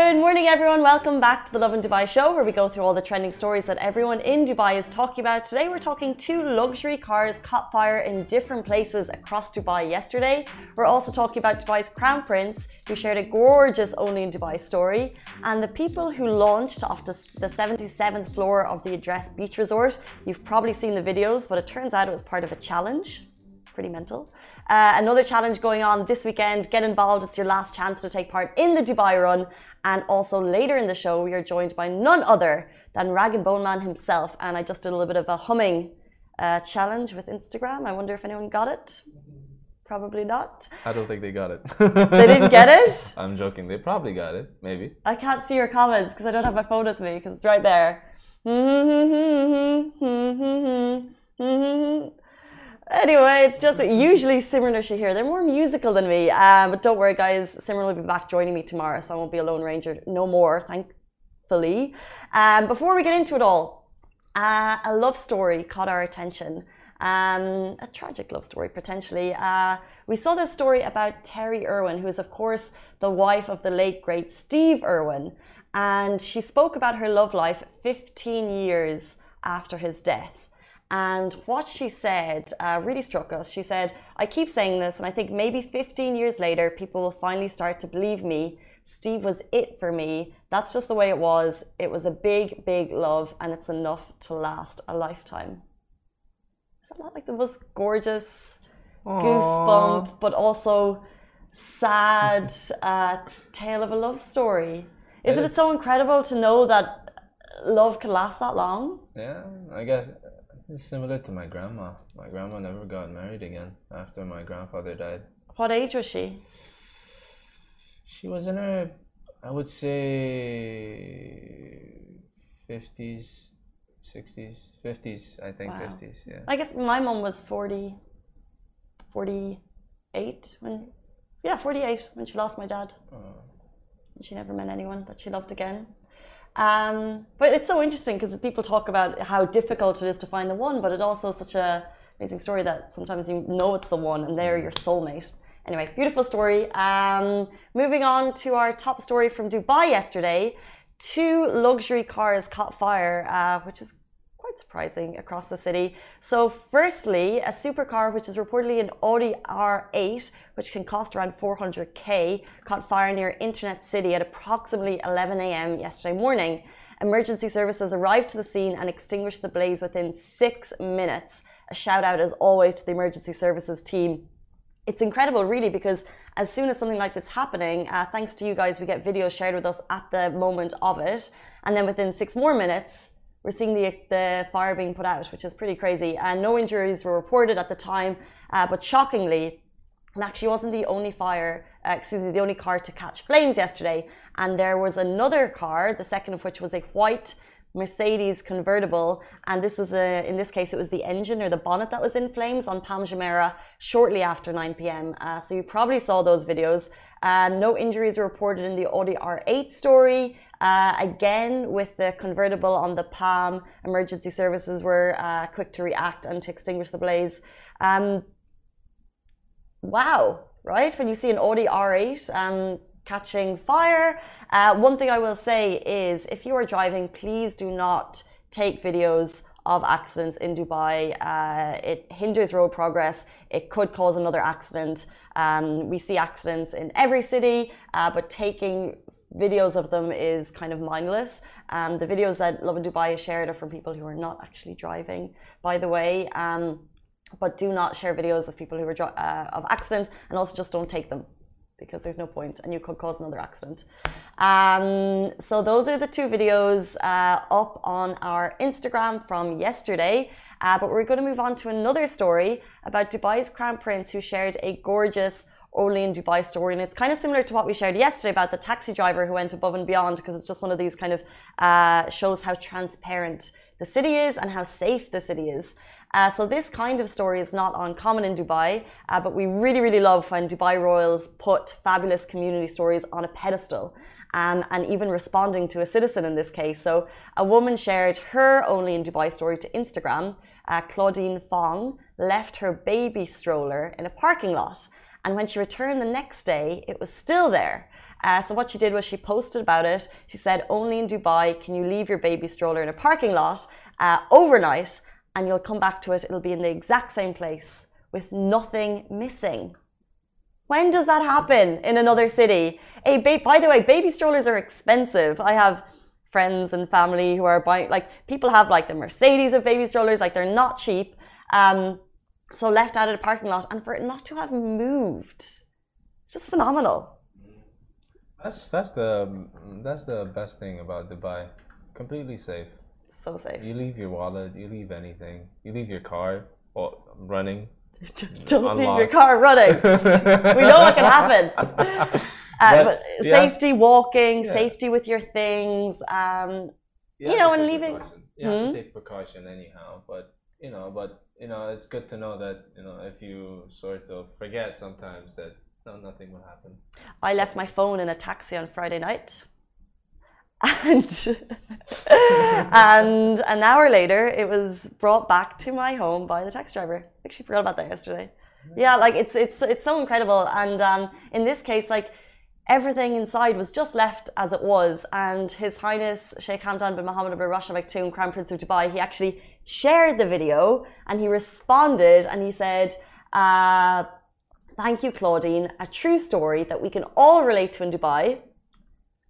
Good morning, everyone. Welcome back to the Lovin Dubai show, where we go through all the trending stories that everyone in Dubai is talking about. Today, we're talking two luxury cars caught fire in different places across Dubai yesterday. We're also talking about Dubai's Crown Prince, who shared a gorgeous Only in Dubai story, and the people who launched off the 77th floor of the Address Beach Resort. You've probably seen the videos, but it turns out it was part of a challenge. Pretty mental. Uh, another challenge going on this weekend. Get involved. It's your last chance to take part in the Dubai Run. And also later in the show, we are joined by none other than Rag and Bone Man himself. And I just did a little bit of a humming uh, challenge with Instagram. I wonder if anyone got it. Probably not. I don't think they got it. they didn't get it? I'm joking. They probably got it. Maybe. I can't see your comments because I don't have my phone with me because it's right there. Anyway, it's just usually Simran or Shahir. They're more musical than me. Um, but don't worry, guys. Simran will be back joining me tomorrow, so I won't be a lone ranger no more, thankfully. Um, before we get into it all, uh, a love story caught our attention. Um, a tragic love story, potentially. Uh, we saw this story about Terri Irwin, who is, of course, the wife of the late, great Steve Irwin. And she spoke about her love life 15 years after his death. And what she said uh, really struck us. She said, I keep saying this, and I think maybe 15 years later, people will finally start to believe me. Steve was it for me. That's just the way it was. It was a big, big love, and it's enough to last a lifetime. Is that not like the most gorgeous Aww. goosebump, but also sad uh, tale of a love story? Isn't it so incredible to know that love can last that long? Yeah, I guess it's similar to my grandma. My grandma never got married again after my grandfather died. What age was she? She was in her, I would say, 50s, 60s, 50s, I think, wow. 50s, yeah. I guess my mom was 40, 48 when, yeah, 48 when she lost my dad. Uh, she never met anyone that she loved again. Um, but it's so interesting because people talk about how difficult it is to find the one, but it's also such a amazing story that sometimes you know it's the one and they're your soulmate. Anyway, beautiful story. Um, moving on to our top story from Dubai yesterday. Two luxury cars caught fire, uh, which is surprising across the city. So, firstly, a supercar, which is reportedly an Audi R8, which can cost around 400k, caught fire near Internet City at approximately 11 a.m. yesterday morning. Emergency services arrived to the scene and extinguished the blaze within six minutes. A shout out, as always, to the emergency services team. It's incredible, really, because as soon as something like this happening, uh, thanks to you guys, we get videos shared with us at the moment of it, and then within six more minutes, we're seeing the, the fire being put out, which is pretty crazy. And no injuries were reported at the time, uh, but shockingly, and actually wasn't the only fire, uh, excuse me, the only car to catch flames yesterday. And there was another car, the second of which was a white Mercedes convertible, and this was a, in this case, it was the engine or the bonnet that was in flames on Palm Jumeirah shortly after 9 p.m. Uh, so you probably saw those videos. Uh, no injuries were reported in the Audi R8 story. Uh, again, with the convertible on the Palm, emergency services were uh, quick to react and to extinguish the blaze. Um, wow, right? When you see an Audi R8 um, catching fire, uh, one thing I will say is if you are driving, please do not take videos of accidents in Dubai. Uh, it hinders road progress. It could cause another accident. Um, we see accidents in every city, uh, but taking videos of them is kind of mindless. Um, the videos that Lovin Dubai has shared are from people who are not actually driving, by the way. Um, but do not share videos of people who are uh, of accidents, and also just don't take them because there's no point, and you could cause another accident. Um, so those are the two videos uh, up on our Instagram from yesterday. Uh, but we're going to move on to another story about Dubai's Crown Prince, who shared a gorgeous only in Dubai story. And it's kind of similar to what we shared yesterday about the taxi driver who went above and beyond because it's just one of these kind of uh, shows how transparent the city is and how safe the city is. Uh, so this kind of story is not uncommon in Dubai, uh, but we really, really love when Dubai royals put fabulous community stories on a pedestal. um, and even responding to a citizen in this case. So, a woman shared her only in Dubai story to Instagram. Uh, Claudine Fong left her baby stroller in a parking lot. And when she returned the next day, it was still there. Uh, so what she did was she posted about it. She said, "Only in Dubai can you leave your baby stroller in a parking lot uh, overnight, and you'll come back to it. It'll be in the exact same place with nothing missing." When does that happen in another city? A ba- by the way, baby strollers are expensive. I have friends and family who are buying like people have like the Mercedes of baby strollers, like they're not cheap. Um, so left out of the parking lot, and for it not to have moved, it's just phenomenal. That's that's the that's the best thing about Dubai. Completely safe. So safe. You leave your wallet, you leave anything, you leave your car or running. Don't leave your car running. we know what can happen. Uh, but, yeah. safety walking, Yeah. safety with your things. Um, You, You know, and leaving-. You have Hmm? to take precaution anyhow, but you know, but you know, it's good to know that you know if you sort of forget sometimes that no, nothing will happen. I left my phone in a taxi on Friday night. And and an hour later, it was brought back to my home by the taxi driver. I Actually, forgot about that yesterday. Yeah, like it's it's it's so incredible. And um, in this case, like everything inside was just left as it was. And His Highness Sheikh Hamdan bin Mohammed bin Rashid Al Maktoum, Crown Prince of Dubai, he actually shared the video and he responded and he said. Uh, Thank you, Claudine. A true story that we can all relate to in Dubai.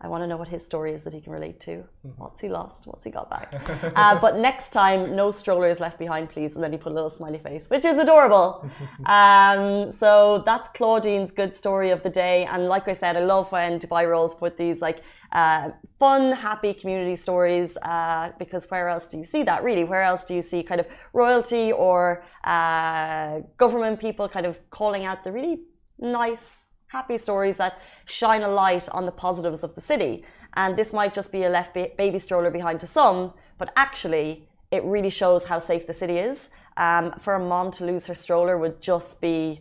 I want to know what his story is that he can relate to. What's he lost? What's he got back? uh, but next time, no strollers left behind, please. And then he put a little smiley face, which is adorable. um, so that's Claudine's good story of the day. And like I said, I love when Dubai Rolls put these like uh, fun, happy community stories uh, because where else do you see that really? Where else do you see kind of royalty or uh, government people kind of calling out the really nice, happy stories that shine a light on the positives of the city? And this might just be a left baby stroller behind to some, but actually, it really shows how safe the city is. Um, for a mom to lose her stroller would just be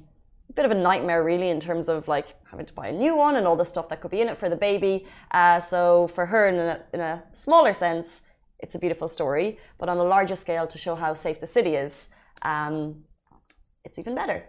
a bit of a nightmare, really, in terms of like having to buy a new one and all the stuff that could be in it for the baby. Uh, so for her, in a, in a smaller sense, it's a beautiful story. But on a larger scale, to show how safe the city is, um, it's even better.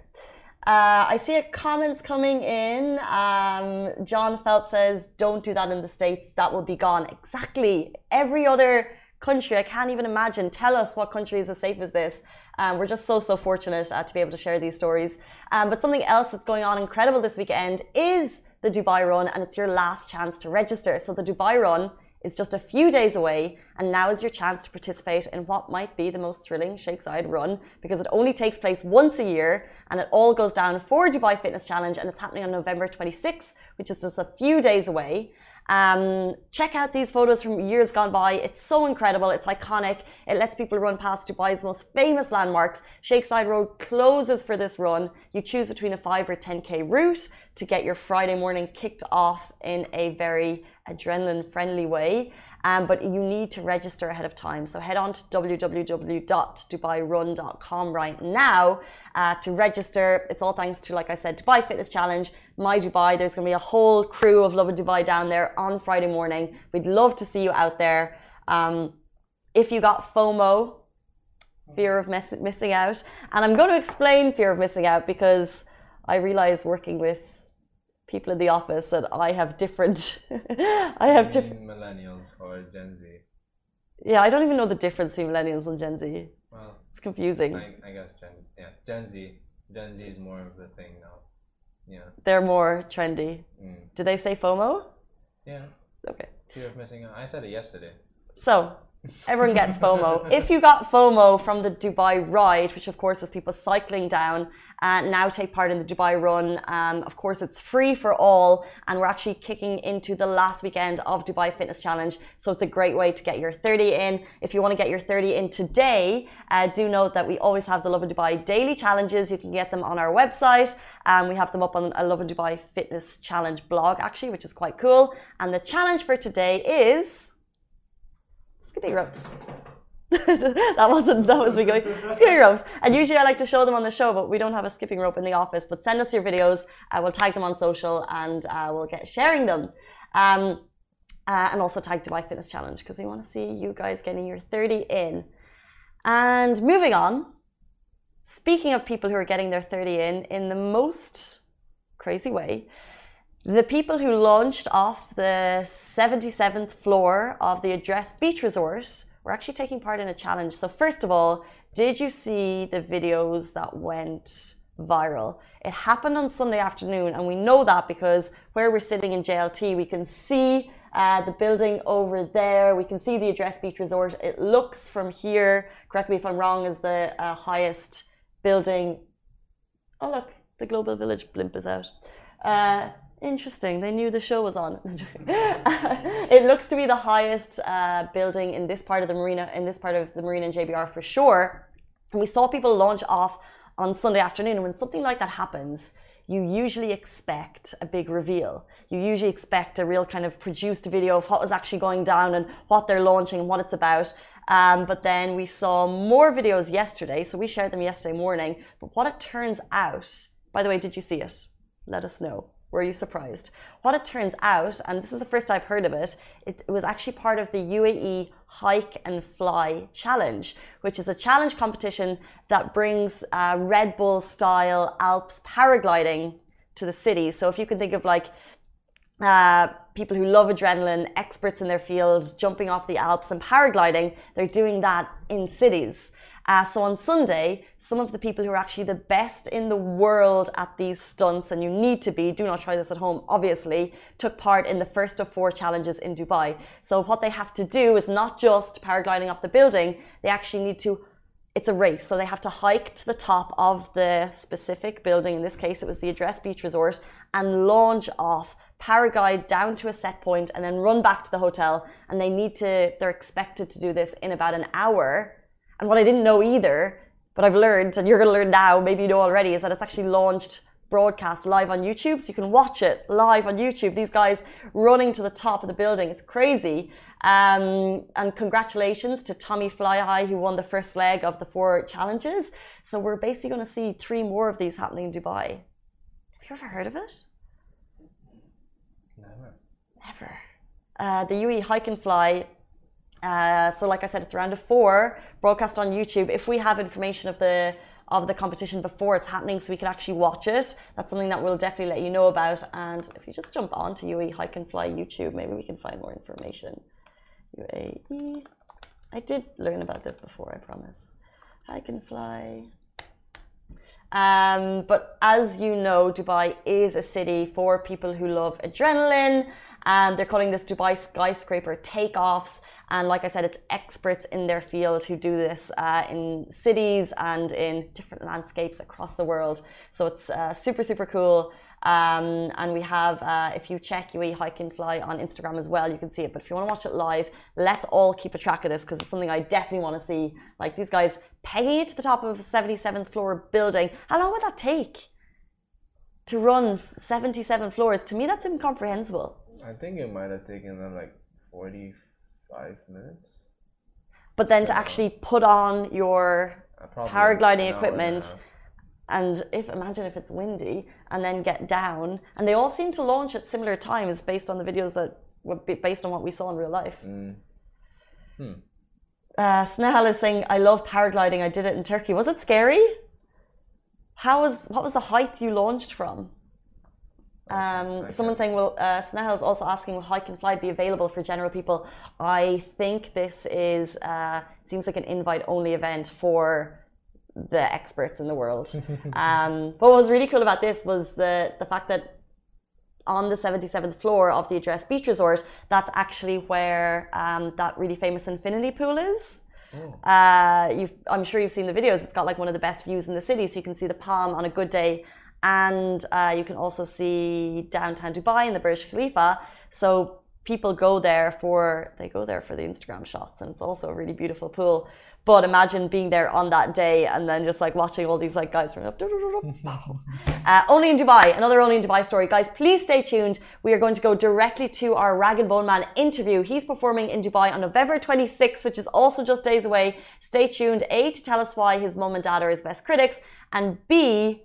Uh, I see a comments coming in. Um, John Phelps says, "Don't do that in the states. That will be gone." Exactly. Every other country, I can't even imagine. Tell us what country is as safe as this. Um, we're just so so fortunate uh, to be able to share these stories. Um, but something else that's going on incredible this weekend is the Dubai Run, and it's your last chance to register. So the Dubai Run is just a few days away, and now is your chance to participate in what might be the most thrilling Sheikh Zayed run because it only takes place once a year and it all goes down for Dubai Fitness Challenge, and it's happening on November 26th, which is just a few days away. Um, check out these photos from years gone by. It's so incredible. It's iconic. It lets people run past Dubai's most famous landmarks. Sheikh Zayed Road closes for this run. You choose between a 5 or 10k route to get your Friday morning kicked off in a very adrenaline friendly way. Um, but you need to register ahead of time. So head on to www.dubairun.com right now uh, to register. It's all thanks to, like I said, Dubai Fitness Challenge, My Dubai. There's going to be a whole crew of Lovin Dubai down there on Friday morning. We'd love to see you out there. Um, if you got FOMO, fear of miss- missing out, and I'm going to explain fear of missing out because I realize working with people in the office that I have different. I have different. millennials or Gen Z. Yeah, I don't even know the difference between millennials and Gen Z. Well, It's confusing. I, I guess Gen yeah Gen Z Gen Z is more of the thing now. Yeah. They're more trendy. Mm. Do they say FOMO? Yeah. Okay. Fear of missing out. I said it yesterday. So, everyone gets FOMO. if you got FOMO from the Dubai ride, which of course is people cycling down, uh, now take part in the Dubai run. Um, of course, it's free for all, and we're actually kicking into the last weekend of Dubai Fitness Challenge. So it's a great way to get your 30 in. If you want to get your 30 in today, uh, do note that we always have the Lovin Dubai daily challenges. You can get them on our website. Um, we have them up on a Lovin Dubai Fitness Challenge blog, actually, which is quite cool. And the challenge for today is skipping ropes. that wasn't that was me going skipping ropes. And usually I like to show them on the show, but we don't have a skipping rope in the office. But send us your videos. Uh, we'll tag them on social and uh, we'll get sharing them. Um, uh, and also tag Dubai Fitness Challenge because we want to see you guys getting your 30 in. And moving on, speaking of people who are getting their 30 in in the most crazy way, the people who launched off the 77th floor of the Address Beach Resort were actually taking part in a challenge. So, first of all, did you see the videos that went viral? It happened on Sunday afternoon, and we know that because where we're sitting in JLT, we can see uh, the building over there. We can see the Address Beach Resort. It looks from here, correct me if I'm wrong, as the uh, highest building. Oh, look, the Global Village blimp is out. Uh, interesting. They knew the show was on. it looks to be the highest uh, building in this part of the marina, in this part of the marina in JBR for sure. And we saw people launch off on Sunday afternoon. And when something like that happens, you usually expect a big reveal. You usually expect a real kind of produced video of what was actually going down and what they're launching and what it's about. Um, but then we saw more videos yesterday, so we shared them yesterday morning. But what it turns out, by the way, did you see it? Let us know. Were you surprised? What it turns out, and this is the first I've heard of it, it, it was actually part of the UAE Hike and Fly Challenge, which is a challenge competition that brings uh, Red Bull style Alps paragliding to the city. So if you can think of like uh, people who love adrenaline, experts in their field, jumping off the Alps and paragliding, they're doing that in cities. Uh, so on Sunday, some of the people who are actually the best in the world at these stunts, and you need to be, do not try this at home, obviously, took part in the first of four challenges in Dubai. So what they have to do is not just paragliding off the building, they actually need to it's a race. So they have to hike to the top of the specific building. In this case, it was the Address Beach Resort and launch off, paraglide down to a set point and then run back to the hotel. And they need to, they're expected to do this in about an hour and what I didn't know either, but I've learned, and you're going to learn now, maybe you know already, is that it's actually launched broadcast live on YouTube. So you can watch it live on YouTube. These guys running to the top of the building. It's crazy. Um, and congratulations to Tommy Fly High, who won the first leg of the four challenges. So we're basically going to see three more of these happening in Dubai. Have you ever heard of it? Never. Never. Uh, the UE Hike and Fly uh, so, like I said, it's around a four broadcast on YouTube. If we have information of the of the competition before it's happening, so we can actually watch it, that's something that we'll definitely let you know about. And if you just jump on to UAE Hike and Fly YouTube, maybe we can find more information. UAE. I did learn about this before, I promise. Hike and Fly. Um, but as you know, Dubai is a city for people who love adrenaline and they're calling this Dubai skyscraper takeoffs. And like I said, it's experts in their field who do this uh, in cities and in different landscapes across the world. So it's uh, super, super cool. Um, and we have, uh, if you check UAE Hike and Fly on Instagram as well, you can see it. But if you want to watch it live, let's all keep a track of this because it's something I definitely want to see. Like these guys pegging to the top of a 77th floor building. How long would that take to run 77 floors? To me, that's incomprehensible. I think it might have taken them like 45 minutes. But then to actually put on your paragliding equipment and if imagine if it's windy and then get down and they all seem to launch at similar times based on the videos that were based on what we saw in real life. Mm. Hmm. Uh, Snehal is saying, "I love paragliding. I did it in Turkey. Was it scary? How was what was the height you launched from?" Um, someone saying, well, uh, Snehal is also asking, will Hike and Fly be available for general people? I think this is, uh, seems like an invite only event for the experts in the world. um, but what was really cool about this was the, the fact that on the 77th floor of the Address Beach Resort, that's actually where um, that really famous infinity pool is. Oh. Uh, I'm sure you've seen the videos. It's got like one of the best views in the city, so you can see the palm on a good day and uh, you can also see downtown Dubai and the Burj Khalifa. So people go there for they go there for the Instagram shots, and it's also a really beautiful pool. But imagine being there on that day and then just like watching all these like guys run up. uh, only in Dubai, another only in Dubai story, guys. Please stay tuned. We are going to go directly to our Rag and Bone Man interview. He's performing in Dubai on November 26th, which is also just days away. Stay tuned. A to tell us why his mom and dad are his best critics, and B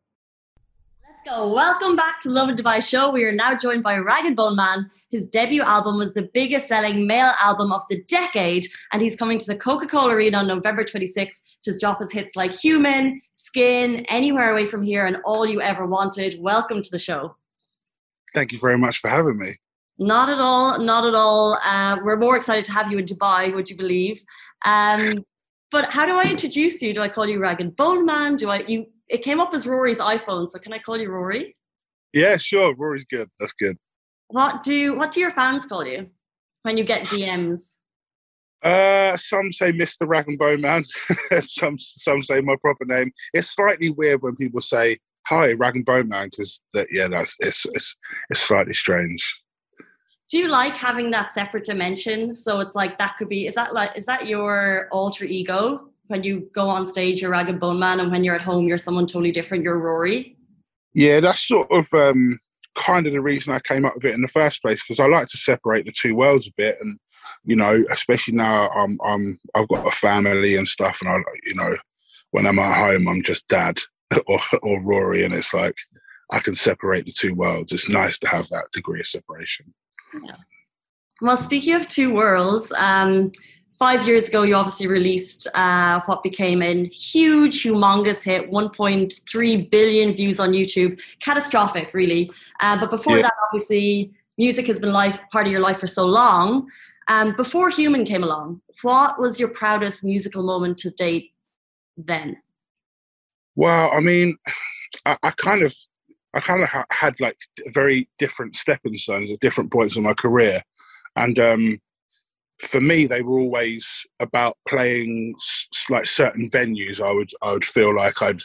Let's go. Welcome back to Lovin Dubai show. We are now joined by Rag and Bone Man. His debut album was the biggest selling male album of the decade, and he's coming to the Coca Cola Arena on November 26th to drop his hits like Human, Skin, Anywhere Away From Here, and All You Ever Wanted. Welcome to the show. Thank you very much for having me. Not at all, not at all. Uh, we're more excited to have you in Dubai, would you believe? Um, but how do I introduce you? Do I call you Rag and Bone Man? Do I you it came up as Rory's iPhone, so can I call you Rory? Yeah, sure. Rory's good. That's good. What do what do your fans call you when you get DMs? Uh, some say Mr. Rag and Bone Man. some some say my proper name. It's slightly weird when people say hi Rag and Bone Man because that yeah that's it's it's it's slightly strange. Do you like having that separate dimension? So it's like that could be is that like is that your alter ego when you go on stage, you're Rag and Bone Man, and when you're at home, you're someone totally different. You're Rory. Yeah, that's sort of um, kind of the reason I came up with it in the first place because I like to separate the two worlds a bit, and you know, especially now I'm I'm I've got a family and stuff, and I you know, when I'm at home, I'm just dad or or Rory, and it's like I can separate the two worlds. It's nice to have that degree of separation. Yeah. Well, speaking of two worlds, um, five years ago, you obviously released uh, what became a huge, humongous hit 1.3 billion views on YouTube. Catastrophic, really. Uh, but before yeah. that, obviously, music has been life part of your life for so long. Um, before Human came along, what was your proudest musical moment to date then? Well, I mean, I, I kind of, I kind of ha- had like very different stepping stones at different points in my career, and um, for me, they were always about playing like certain venues. I would I would feel like I'd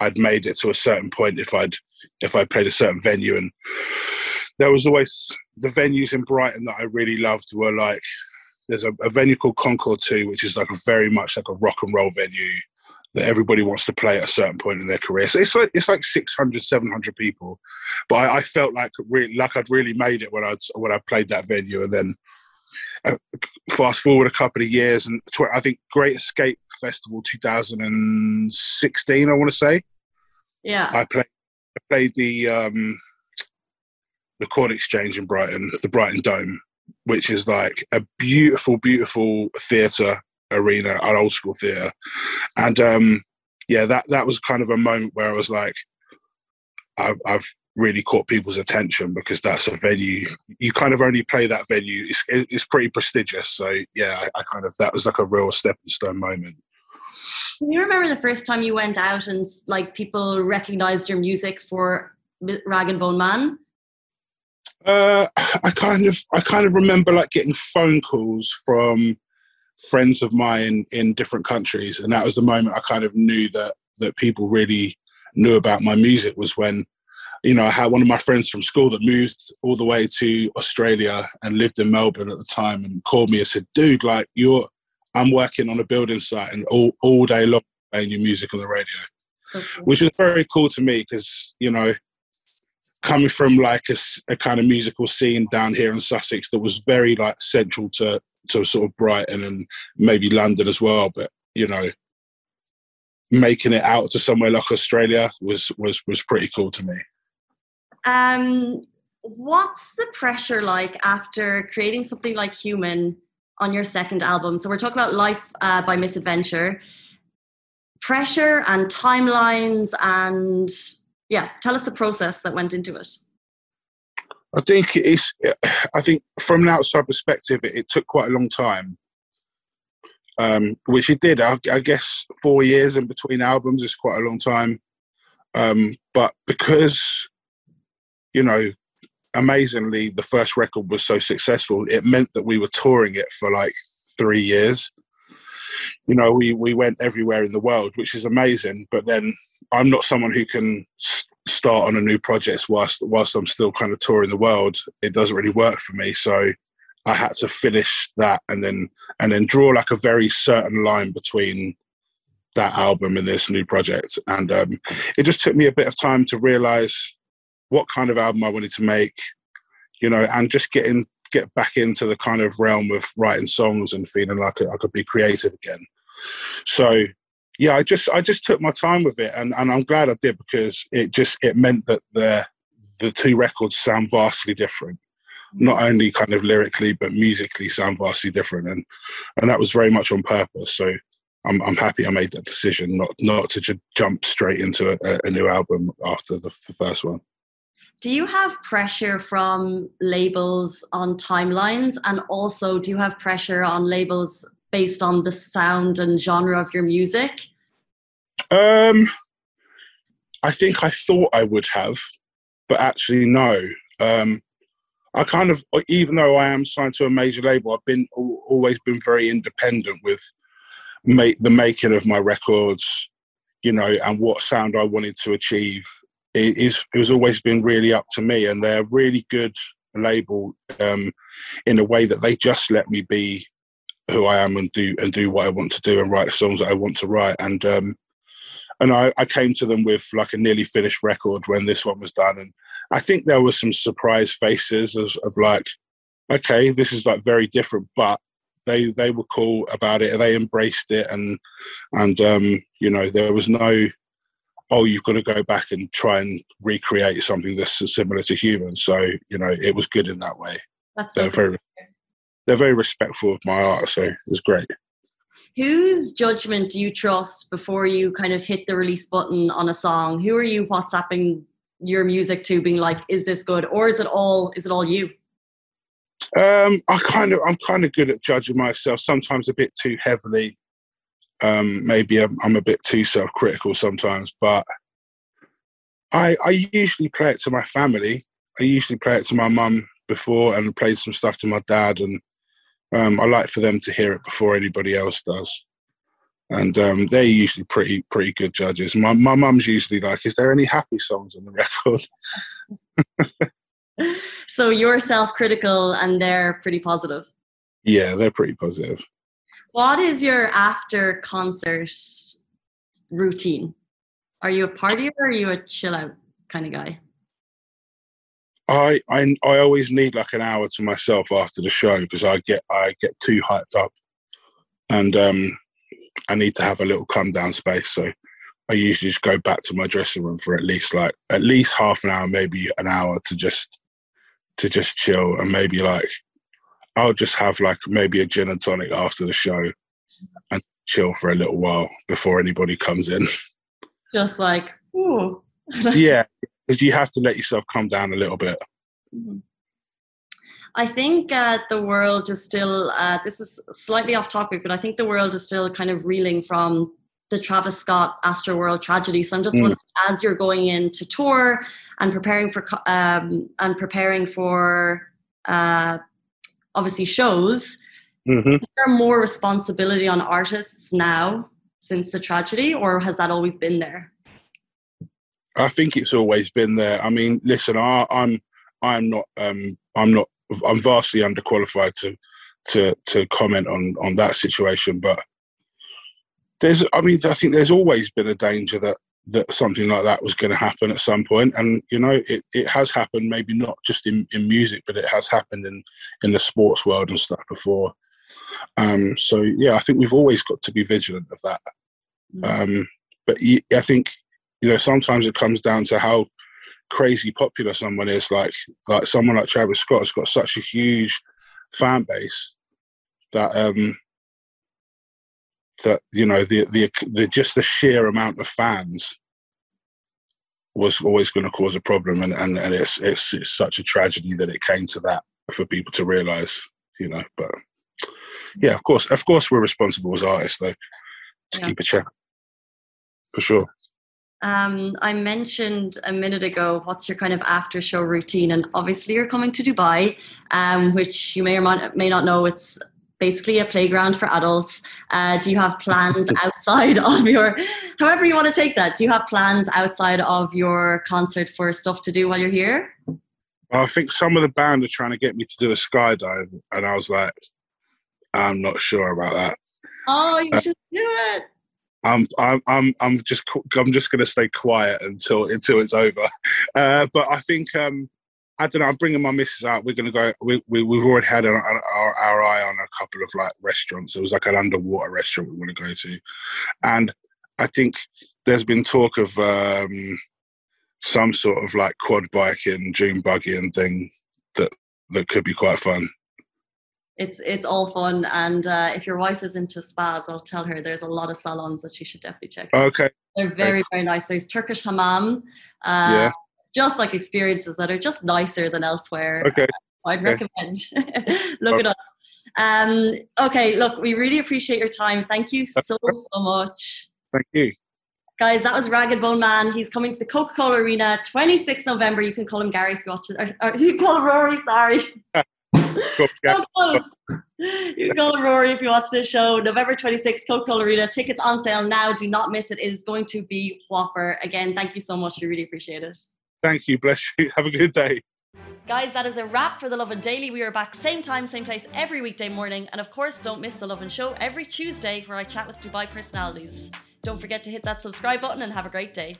I'd made it to a certain point if I'd if I played a certain venue, and there was always the venues in Brighton that I really loved were like there's a, a venue called Concorde Two, which is like a very much like a rock and roll venue that everybody wants to play at a certain point in their career. So it's like it's like 600, 700 people, but I, I felt like really like I'd really made it when I'd when I played that venue, and then uh, fast forward a couple of years, and tw- I think Great Escape Festival 2016, I want to say. Yeah. I played. I played the um, the Corn Exchange in Brighton, the Brighton Dome, which is like a beautiful, beautiful theatre arena, an old school theatre, and um, yeah, that that was kind of a moment where I was like, I've I've really caught people's attention because that's a venue you kind of only play that venue. It's, it's pretty prestigious. So yeah I, I, kind of that was like a real stepping stone moment. Can you remember the first time you went out and like people recognized your music for rag and bone man? Uh, i kind of i kind of remember like getting phone calls from friends of mine in different countries. And that was the moment i kind of knew that that people really knew about my music was when you know, I had one of my friends from school that moved all the way to Australia and lived in Melbourne at the time and called me and said, dude, like you're, I'm working on a building site and all, all day long playing your music on the radio, okay. which was very cool to me because, you know, coming from like a, a, kind of musical scene down here in Sussex that was very like central to, to sort of Brighton and maybe London as well. But, you know, making it out to somewhere like Australia was, was, was pretty cool to me. Um, what's the pressure like after creating something like Human on your second album? So we're talking about Life uh, by Misadventure. Pressure and timelines, and yeah, tell us the process that went into it. I think it's. I think from an outside perspective, it, it took quite a long time, um, which it did. I, I, guess four years in between albums is quite a long time, um, but because you know, amazingly, the first record was so successful. It meant that we were touring it for like three years. You know, we we went everywhere in the world, which is amazing. But then I'm not someone who can start on a new project whilst whilst I'm still kind of touring the world. It doesn't really work for me. So I had to finish that and then and then draw like a very certain line between that album and this new project. And um, it just took me a bit of time to realize what kind of album I wanted to make, you know, and just getting get back into the kind of realm of writing songs and feeling like I could be creative again. So yeah, I just I just took my time with it, and, and I'm glad I did because it just it meant that the the two records sound vastly different, mm. not only kind of lyrically but musically sound vastly different, and and that was very much on purpose. So I'm I'm happy I made that decision, not not to j- jump straight into a, a, new album after the, the first one. Do you have pressure from labels on timelines, and also do you have pressure on labels based on the sound and genre of your music? Um, I think I thought I would have, but actually no. Um, I kind of, even though I am signed to a major label, I've been always been very independent with make the making of my records, you know, and what sound I wanted to achieve. It is it was always been really up to me, and they're a really good label um, in a way that they just let me be who I am and do and do what I want to do and write the songs that I want to write. And um, and I, I came to them with like a nearly finished record when this one was done, and I think there were some surprise faces of, of like, okay, this is like very different, but they they were cool about it. They embraced it, and and um, you know there was no oh you've got to go back and try and recreate something that's similar to humans. So you know it was good in that way. That's they're very they're very respectful of my art, so it was great. Whose judgment do you trust before you kind of hit the release button on a song? Who are you WhatsApping your music to, being like, "Is this good?" or is it all is it all you? Um, I kind of I'm kind of good at judging myself. Sometimes a bit too heavily. Um, maybe I'm, I'm a bit too self-critical sometimes, but I I usually play it to my family. I usually play it to my mum before and played some stuff to my dad and um, I like for them to hear it before anybody else does. And um, they're usually pretty pretty good judges. My my mum's usually like, "Is there any happy songs on the record?" so you're self-critical, and they're pretty positive. Yeah, they're pretty positive. What is your after concert routine? Are you a partier or are you a chill out kind of guy? I, I I always need like an hour to myself after the show because I get I get too hyped up, and um, I need to have a little come down space. So I usually just go back to my dressing room for at least like at least half an hour, maybe an hour to just to just chill and maybe like I'll just have like maybe a gin and tonic after the show and chill for a little while before anybody comes in. Just like, ooh. yeah, because you have to let yourself come down a little bit. Mm-hmm. I think uh, the world is still, uh, this is slightly off topic, but I think the world is still kind of reeling from the Travis Scott Astroworld tragedy. So I'm just mm. wondering, as you're going into tour and preparing for, um, and preparing for uh, obviously shows, mm-hmm. is there more responsibility on artists now since the tragedy, or has that always been there? I think it's always been there. I mean, listen, I, I'm I'm not um, I'm not I'm vastly underqualified to to to comment on on that situation, but there's I mean I think there's always been a danger that that something like that was going to happen at some point and you know it, it has happened maybe not just in, in music but it has happened in in the sports world and stuff before um so yeah i think we've always got to be vigilant of that mm. um but i think you know, sometimes it comes down to how crazy popular someone is. Like like someone like Travis Scott has got such a huge fan base that um that you know the the, the just the sheer amount of fans was always going to cause a problem and, and, and it's, it's it's such a tragedy that it came to that for people to realize you know but yeah of course of course we're responsible as artists though to yeah. keep a check for sure um, I mentioned a minute ago what's your kind of after show routine, and obviously you're coming to Dubai, um, which you may or may not know. It's basically a playground for adults. Uh, do you have plans outside of your, however you want to take that? Do you have plans outside of your concert for stuff to do while you're here? I think some of the band are trying to get me to do a skydive, and I was like, I'm not sure about that. Oh, you uh, should do it. I'm I'm I'm I'm just I'm just going to stay quiet until until it's over. Uh, but I think um, I don't know. I'm bringing my missus out. We're going to go. We, we we've already had our, our, our eye on a couple of like restaurants. It was like an underwater restaurant we want to go to, and I think there's been talk of um, some sort of like quad biking, dune buggy, and thing that that could be quite fun it's it's all fun. And uh, if your wife is into spas, I'll tell her there's a lot of salons that she should definitely check. Okay. They're very very nice. There's Turkish hammam. Uh, yeah. Just like experiences that are just nicer than elsewhere. Okay. I'd recommend look okay. it up. Um, okay, look, we really appreciate your time. Thank you so so much. Thank you. Guys, that was Rag and Bone Man. He's coming to the Coca Cola Arena 26th November. You can call him Gary if you want to. Or, or you can call him Rory, sorry. so close. You can call Rory if you watch this show. November 26th, Coca-Cola Arena. Tickets on sale now. Do not miss it. It is going to be whopper. Again, thank you so much. We really appreciate it. Thank you. Bless you. Have a good day. Guys, that is a wrap for the Lovin Daily. We are back same time, same place every weekday morning. And of course, don't miss the Love and Show every Tuesday where I chat with Dubai personalities. Don't forget to hit that subscribe button and have a great day.